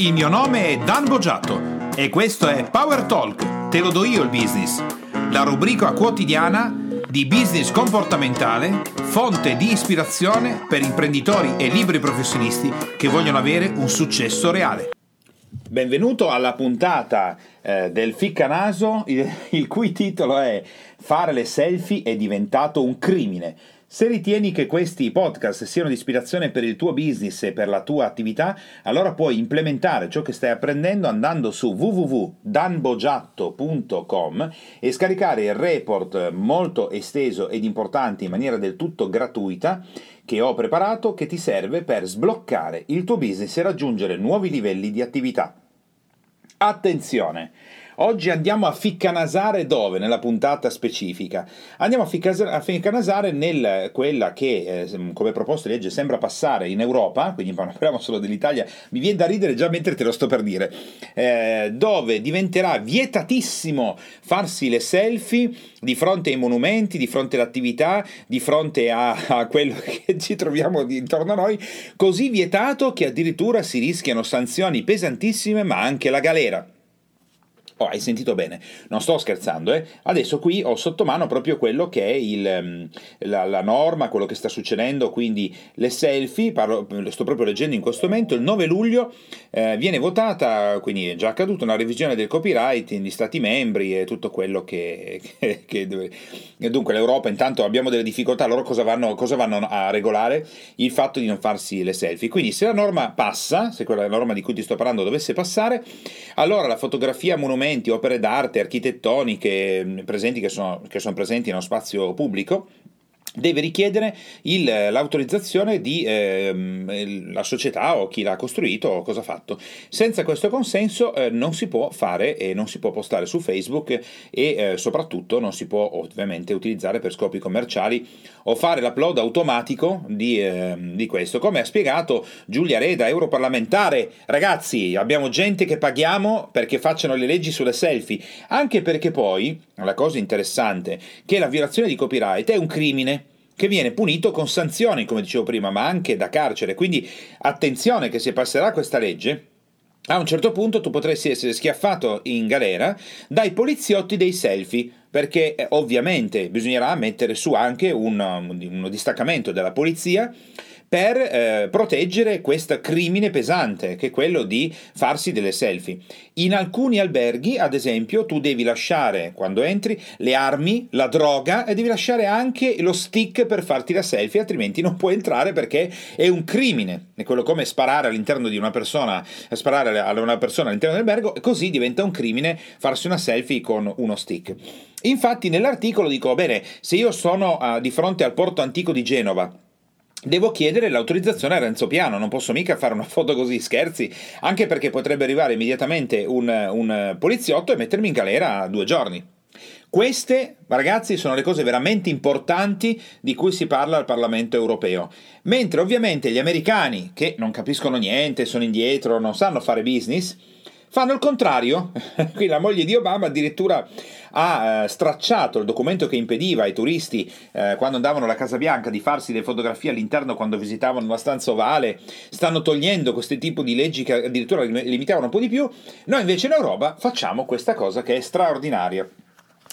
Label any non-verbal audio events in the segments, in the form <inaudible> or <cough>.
Il mio nome è Dan Boggiato e questo è Power Talk, te lo do io il business, la rubrica quotidiana di business comportamentale, fonte di ispirazione per imprenditori e liberi professionisti che vogliono avere un successo reale. Benvenuto alla puntata eh, del Ficcanaso, il, il cui titolo è Fare le selfie è diventato un crimine. Se ritieni che questi podcast siano di ispirazione per il tuo business e per la tua attività, allora puoi implementare ciò che stai apprendendo andando su www.danbogiatto.com e scaricare il report molto esteso ed importante in maniera del tutto gratuita che ho preparato che ti serve per sbloccare il tuo business e raggiungere nuovi livelli di attività. Attenzione! Oggi andiamo a ficcanasare dove? Nella puntata specifica. Andiamo a, ficcanasare nel quella che, eh, come proposta di legge, sembra passare in Europa, quindi parliamo solo dell'Italia, mi viene da ridere già mentre te lo sto per dire, eh, dove diventerà vietatissimo farsi le selfie di fronte ai monumenti, di fronte all'attività, di fronte a, a quello <laughs> che ci troviamo intorno a noi, così vietato che addirittura si rischiano sanzioni pesantissime, ma anche la galera. Oh, hai sentito bene, non sto scherzando, eh? Adesso qui ho sotto mano proprio quello che è il, mm, la, la, norma, quello che sta succedendo, quindi le selfie, parlo, lo sto proprio leggendo in questo momento, il 9 luglio eh, viene votata, quindi è già accaduto, una revisione del copyright negli Stati membri e tutto quello che, che, che. Dunque l'Europa intanto abbiamo delle difficoltà, loro cosa vanno, cosa vanno a regolare? Il fatto di non farsi le selfie. Quindi se la norma passa, se quella norma di cui ti sto parlando dovesse passare, allora la fotografia monumento monumenti, opere d'arte architettoniche mm, che, sono, che sono presenti nello spazio pubblico deve richiedere il, l'autorizzazione di eh, la società o chi l'ha costruito o cosa ha fatto. Senza questo consenso eh, non si può fare e non si può postare su Facebook e eh, soprattutto non si può ovviamente utilizzare per scopi commerciali o fare l'upload automatico di, ehm, di questo. Come ha spiegato Giulia Reda, europarlamentare, ragazzi abbiamo gente che paghiamo perché facciano le leggi sulle selfie, anche perché poi la cosa interessante è che la violazione di copyright è un crimine che viene punito con sanzioni, come dicevo prima, ma anche da carcere. Quindi attenzione che se passerà questa legge, a un certo punto tu potresti essere schiaffato in galera dai poliziotti dei selfie, perché eh, ovviamente bisognerà mettere su anche un, uno distaccamento della polizia per eh, proteggere questo crimine pesante, che è quello di farsi delle selfie. In alcuni alberghi, ad esempio, tu devi lasciare, quando entri, le armi, la droga e devi lasciare anche lo stick per farti la selfie, altrimenti non puoi entrare perché è un crimine. È quello come sparare all'interno di una persona, sparare a una persona all'interno dell'albergo, e così diventa un crimine farsi una selfie con uno stick. Infatti nell'articolo dico, bene, se io sono uh, di fronte al porto antico di Genova, Devo chiedere l'autorizzazione a Renzo Piano, non posso mica fare una foto così, scherzi, anche perché potrebbe arrivare immediatamente un, un poliziotto e mettermi in galera due giorni. Queste, ragazzi, sono le cose veramente importanti di cui si parla al Parlamento europeo. Mentre ovviamente gli americani, che non capiscono niente, sono indietro, non sanno fare business, fanno il contrario. <laughs> Qui la moglie di Obama addirittura ha eh, stracciato il documento che impediva ai turisti eh, quando andavano alla Casa Bianca di farsi le fotografie all'interno quando visitavano una stanza ovale, stanno togliendo questo tipo di leggi che addirittura limitavano un po' di più, noi invece in Europa facciamo questa cosa che è straordinaria.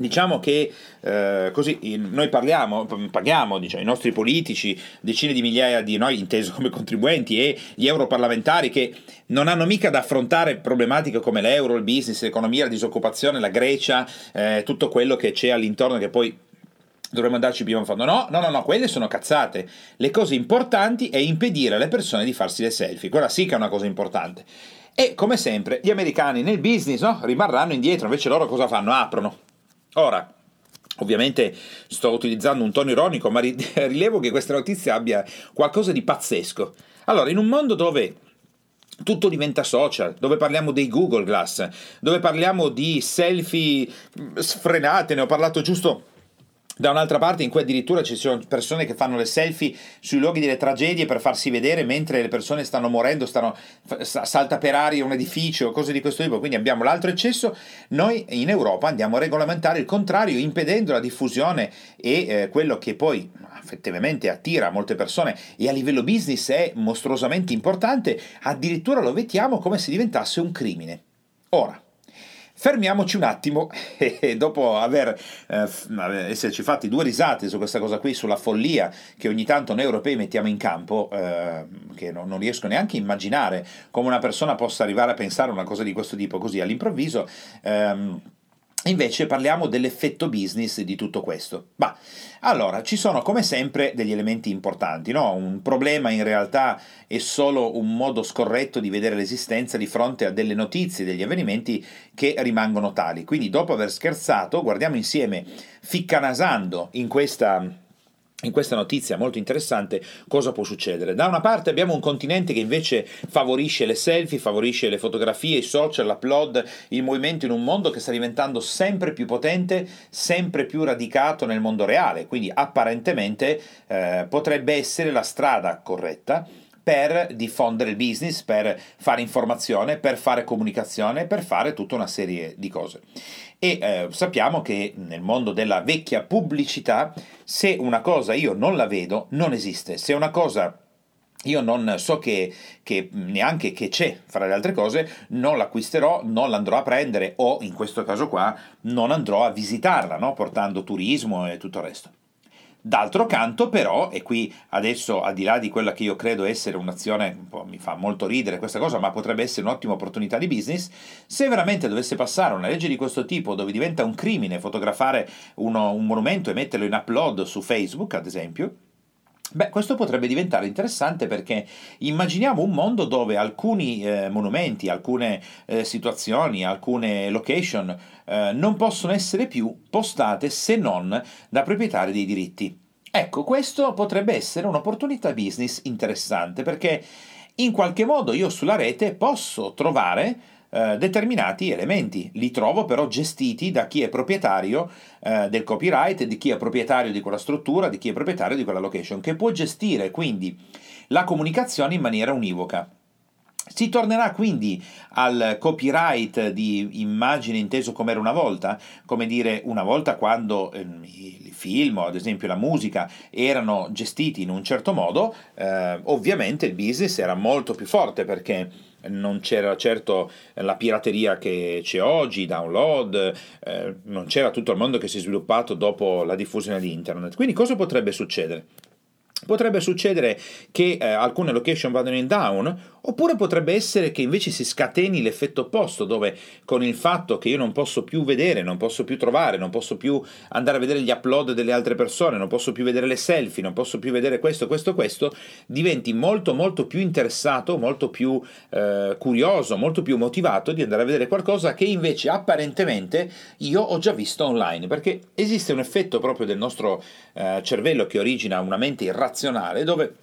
Diciamo che eh, così noi parliamo, paghiamo diciamo, i nostri politici, decine di migliaia di noi inteso come contribuenti e gli europarlamentari che non hanno mica da affrontare problematiche come l'euro, il business, l'economia, la disoccupazione, la Grecia, eh, tutto quello che c'è all'intorno che poi dovremmo andarci prima fanno no, no, no, no, quelle sono cazzate. Le cose importanti è impedire alle persone di farsi le selfie, quella sì che è una cosa importante. E come sempre, gli americani nel business no, rimarranno indietro, invece loro cosa fanno? Aprono Ora, Ovviamente sto utilizzando un tono ironico, ma <laughs> rilevo che questa notizia abbia qualcosa di pazzesco. Allora, in un mondo dove tutto diventa social, dove parliamo dei Google Glass, dove parliamo di selfie sfrenate, ne ho parlato giusto da un'altra parte in cui addirittura ci sono persone che fanno le selfie sui luoghi delle tragedie per farsi vedere mentre le persone stanno morendo, stanno, salta per aria un edificio, cose di questo tipo, quindi abbiamo l'altro eccesso, noi in Europa andiamo a regolamentare il contrario, impedendo la diffusione e eh, quello che poi effettivamente attira molte persone. E a livello business è mostruosamente importante, addirittura lo vediamo come se diventasse un crimine. Ora, Fermiamoci un attimo <laughs> e dopo aver eh, esserci fatti due risate su questa cosa qui, sulla follia che ogni tanto noi europei mettiamo in campo, eh, che non, non, riesco neanche a immaginare come una persona possa arrivare a pensare una cosa di questo tipo così all'improvviso. Ehm, Invece parliamo dell'effetto business di tutto questo. Bah, allora, ci sono come sempre degli elementi importanti, no? Un problema in realtà è solo un modo scorretto di vedere l'esistenza di fronte a delle notizie, degli avvenimenti che rimangono tali. Quindi dopo aver scherzato, guardiamo insieme, ficcanasando in questa in questa notizia molto interessante cosa può succedere. Da una parte abbiamo un continente che invece favorisce le selfie, favorisce le fotografie, i social, l'upload, il movimento in un mondo che sta diventando sempre più potente, sempre più radicato nel mondo reale, quindi apparentemente eh, potrebbe essere la strada corretta per diffondere il business, per fare informazione, per fare comunicazione, per fare tutta una serie di cose. E eh, sappiamo che nel mondo della vecchia pubblicità, se una cosa io non la vedo, non esiste. Se una cosa io non so che, che, neanche che c'è, fra le altre cose, non l'acquisterò, non l'andrò a prendere o in questo caso qua non andrò a visitarla, no? portando turismo e tutto il resto. D'altro canto, però, e qui adesso al di là di quella che io credo essere un'azione, un mi fa molto ridere questa cosa, ma potrebbe essere un'ottima opportunità di business, se veramente dovesse passare una legge di questo tipo dove diventa un crimine fotografare uno, un monumento e metterlo in upload su Facebook, ad esempio, Beh, questo potrebbe diventare interessante perché immaginiamo un mondo dove alcuni eh, monumenti, alcune eh, situazioni, alcune location eh, non possono essere più postate se non da proprietari dei diritti. Ecco, questo potrebbe essere un'opportunità business interessante perché in qualche modo io sulla rete posso trovare eh, determinati elementi. Li trovo però gestiti da chi è proprietario eh, del copyright, di chi è proprietario di quella struttura, di chi è proprietario di quella location, che può gestire quindi la comunicazione in maniera univoca. Si tornerà quindi al copyright di immagine inteso come era una volta, come dire una volta quando eh, i film o ad esempio la musica erano gestiti in un certo modo, eh, ovviamente il business era molto più forte perché non c'era certo la pirateria che c'è oggi, i download, eh, non c'era tutto il mondo che si è sviluppato dopo la diffusione di internet. Quindi cosa potrebbe succedere? Potrebbe succedere che eh, alcune location vadano in down, oppure potrebbe essere che invece si scateni l'effetto opposto, dove con il fatto che io non posso più vedere, non posso più trovare, non posso più andare a vedere gli upload delle altre persone, non posso più vedere le selfie, non posso più vedere questo, questo, questo, diventi molto, molto più interessato, molto più eh, curioso, molto più motivato di andare a vedere qualcosa che invece apparentemente io ho già visto online, perché esiste un effetto proprio del nostro eh, cervello che origina una mente irrazionale razionale dove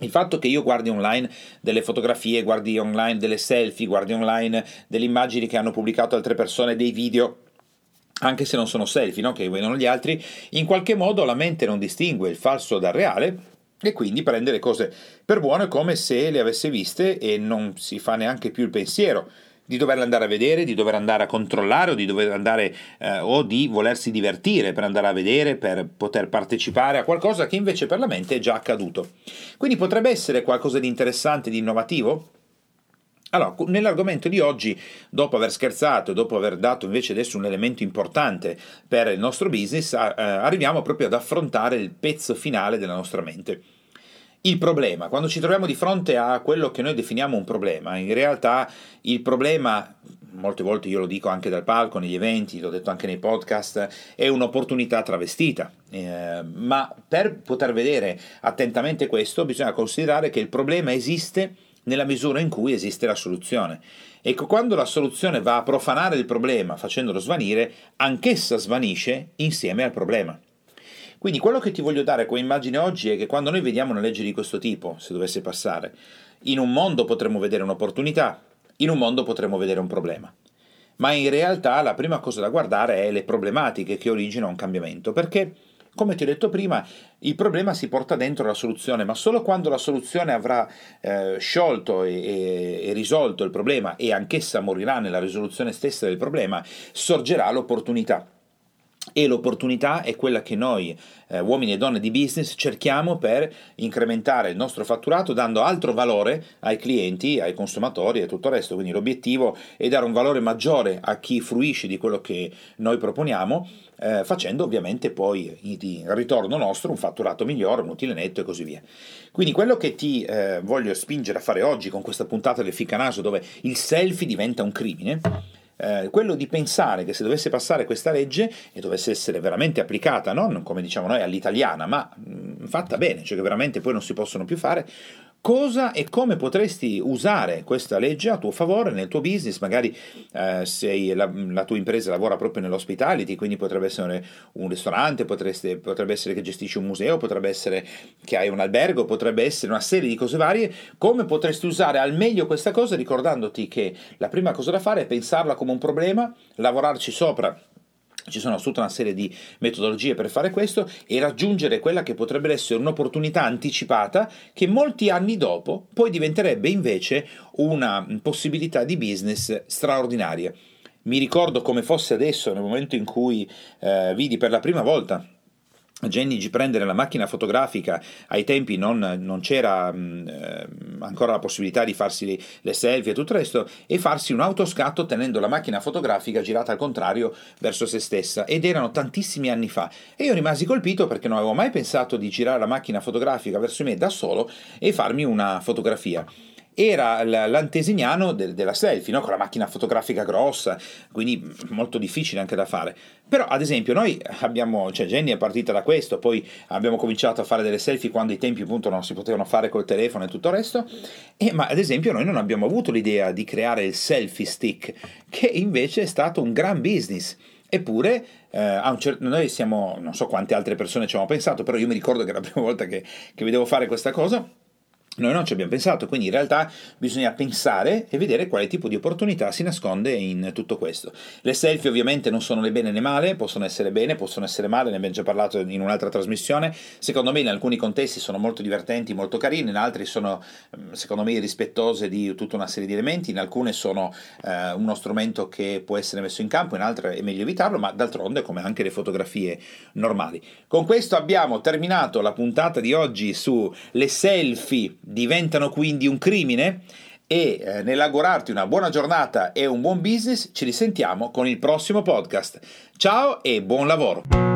il fatto che io guardi online delle fotografie, guardi online delle selfie, guardi online delle immagini che hanno pubblicato altre persone, dei video, anche se non sono selfie, no? che vedono gli altri, in qualche modo la mente non distingue il falso dal reale e quindi prende le cose per buone come se le avesse viste e non si fa neanche più il pensiero di doverla andare a vedere, di dover andare a controllare o di dover andare eh, o di volersi divertire per andare a vedere, per poter partecipare a qualcosa che invece per la mente è già accaduto. Quindi potrebbe essere qualcosa di interessante, di innovativo? Allora, nell'argomento di oggi, dopo aver scherzato e dopo aver dato invece adesso un elemento importante per il nostro business, eh, arriviamo proprio ad affrontare il pezzo finale della nostra mente il problema. Quando ci troviamo di fronte a quello che noi definiamo un problema, in realtà il problema, molte volte io lo dico anche dal palco, negli eventi, l'ho detto anche nei podcast, è un'opportunità travestita. Eh, ma per poter vedere attentamente questo bisogna considerare che il problema esiste nella misura in cui esiste la soluzione. Ecco, quando la soluzione va a profanare il problema facendolo svanire, anch'essa svanisce insieme al problema. Quindi quello che ti voglio dare come immagine oggi è che quando noi vediamo una legge di questo tipo, se dovesse passare, in un mondo potremmo vedere un'opportunità, in un mondo potremmo vedere un problema. Ma in realtà la prima cosa da guardare è le problematiche che originano un cambiamento, perché come ti ho detto prima, il problema si porta dentro la soluzione, ma solo quando la soluzione avrà eh, sciolto e, e, e, risolto il problema e anch'essa morirà nella risoluzione stessa del problema, sorgerà l'opportunità e l'opportunità è quella che noi eh, uomini e donne di business cerchiamo per incrementare il nostro fatturato dando altro valore ai clienti, ai consumatori e tutto il resto. Quindi l'obiettivo è dare un valore maggiore a chi fruisce di quello che noi proponiamo, eh, facendo ovviamente poi di ritorno nostro un fatturato migliore, un utile netto e così via. Quindi quello che ti eh, voglio spingere a fare oggi con questa puntata del Ficanaso dove il selfie diventa un crimine eh, quello di pensare che se dovesse passare questa legge e dovesse essere veramente applicata, non come diciamo noi all'italiana, ma mh, mm, fatta bene, cioè che veramente poi non si possono più fare, cosa e come potresti usare questa legge a tuo favore nel tuo business, magari eh, se la, la, tua impresa lavora proprio nell'hospitality, quindi potrebbe essere un ristorante, potreste, potrebbe essere che gestisci un museo, potrebbe essere che hai un albergo, potrebbe essere una serie di cose varie, come potresti usare al meglio questa cosa ricordandoti che la prima cosa da fare è pensarla come un problema, lavorarci sopra ci sono tutta una serie di metodologie per fare questo e raggiungere quella che potrebbe essere un'opportunità anticipata che molti anni dopo poi diventerebbe invece una possibilità di business straordinaria. Mi ricordo come fosse adesso, nel momento in cui eh, vidi per la prima volta Jenny G prendere la macchina fotografica, ai tempi non, non c'era mh, mm, eh, ancora la possibilità di farsi le, le, selfie e tutto il resto, e farsi un autoscatto tenendo la macchina fotografica girata al contrario verso se stessa. Ed erano tantissimi anni fa. E io rimasi colpito perché non avevo mai pensato di girare la macchina fotografica verso me da solo e farmi una fotografia era l'antesignano del, della selfie, no? con la macchina fotografica grossa, quindi molto difficile anche da fare. Però, ad esempio, noi abbiamo, cioè Jenny è partita da questo, poi abbiamo cominciato a fare delle selfie quando i tempi appunto non si potevano fare col telefono e tutto il resto, e, ma ad esempio noi non abbiamo avuto l'idea di creare il selfie stick, che invece è stato un gran business. Eppure, eh, cer- noi siamo, non so quante altre persone ci hanno pensato, però io mi ricordo che era la prima volta che, che vedevo fare questa cosa noi non ci abbiamo pensato, quindi in realtà bisogna pensare e vedere quale tipo di opportunità si nasconde in tutto questo. Le selfie ovviamente non sono né bene né male, possono essere bene, possono essere male, ne abbiamo già parlato in un'altra trasmissione. Secondo me in alcuni contesti sono molto divertenti, molto carini, in altri sono mm, secondo me rispettose di tutta una serie di elementi, in alcune sono eh, uno strumento che può essere messo in campo, in altre è meglio evitarlo, ma d'altronde come anche le fotografie normali. Con questo abbiamo terminato la puntata di oggi su le selfie diventano quindi un crimine e eh, nell'augurarti una buona giornata e un buon business ci risentiamo con il prossimo podcast. Ciao e buon lavoro!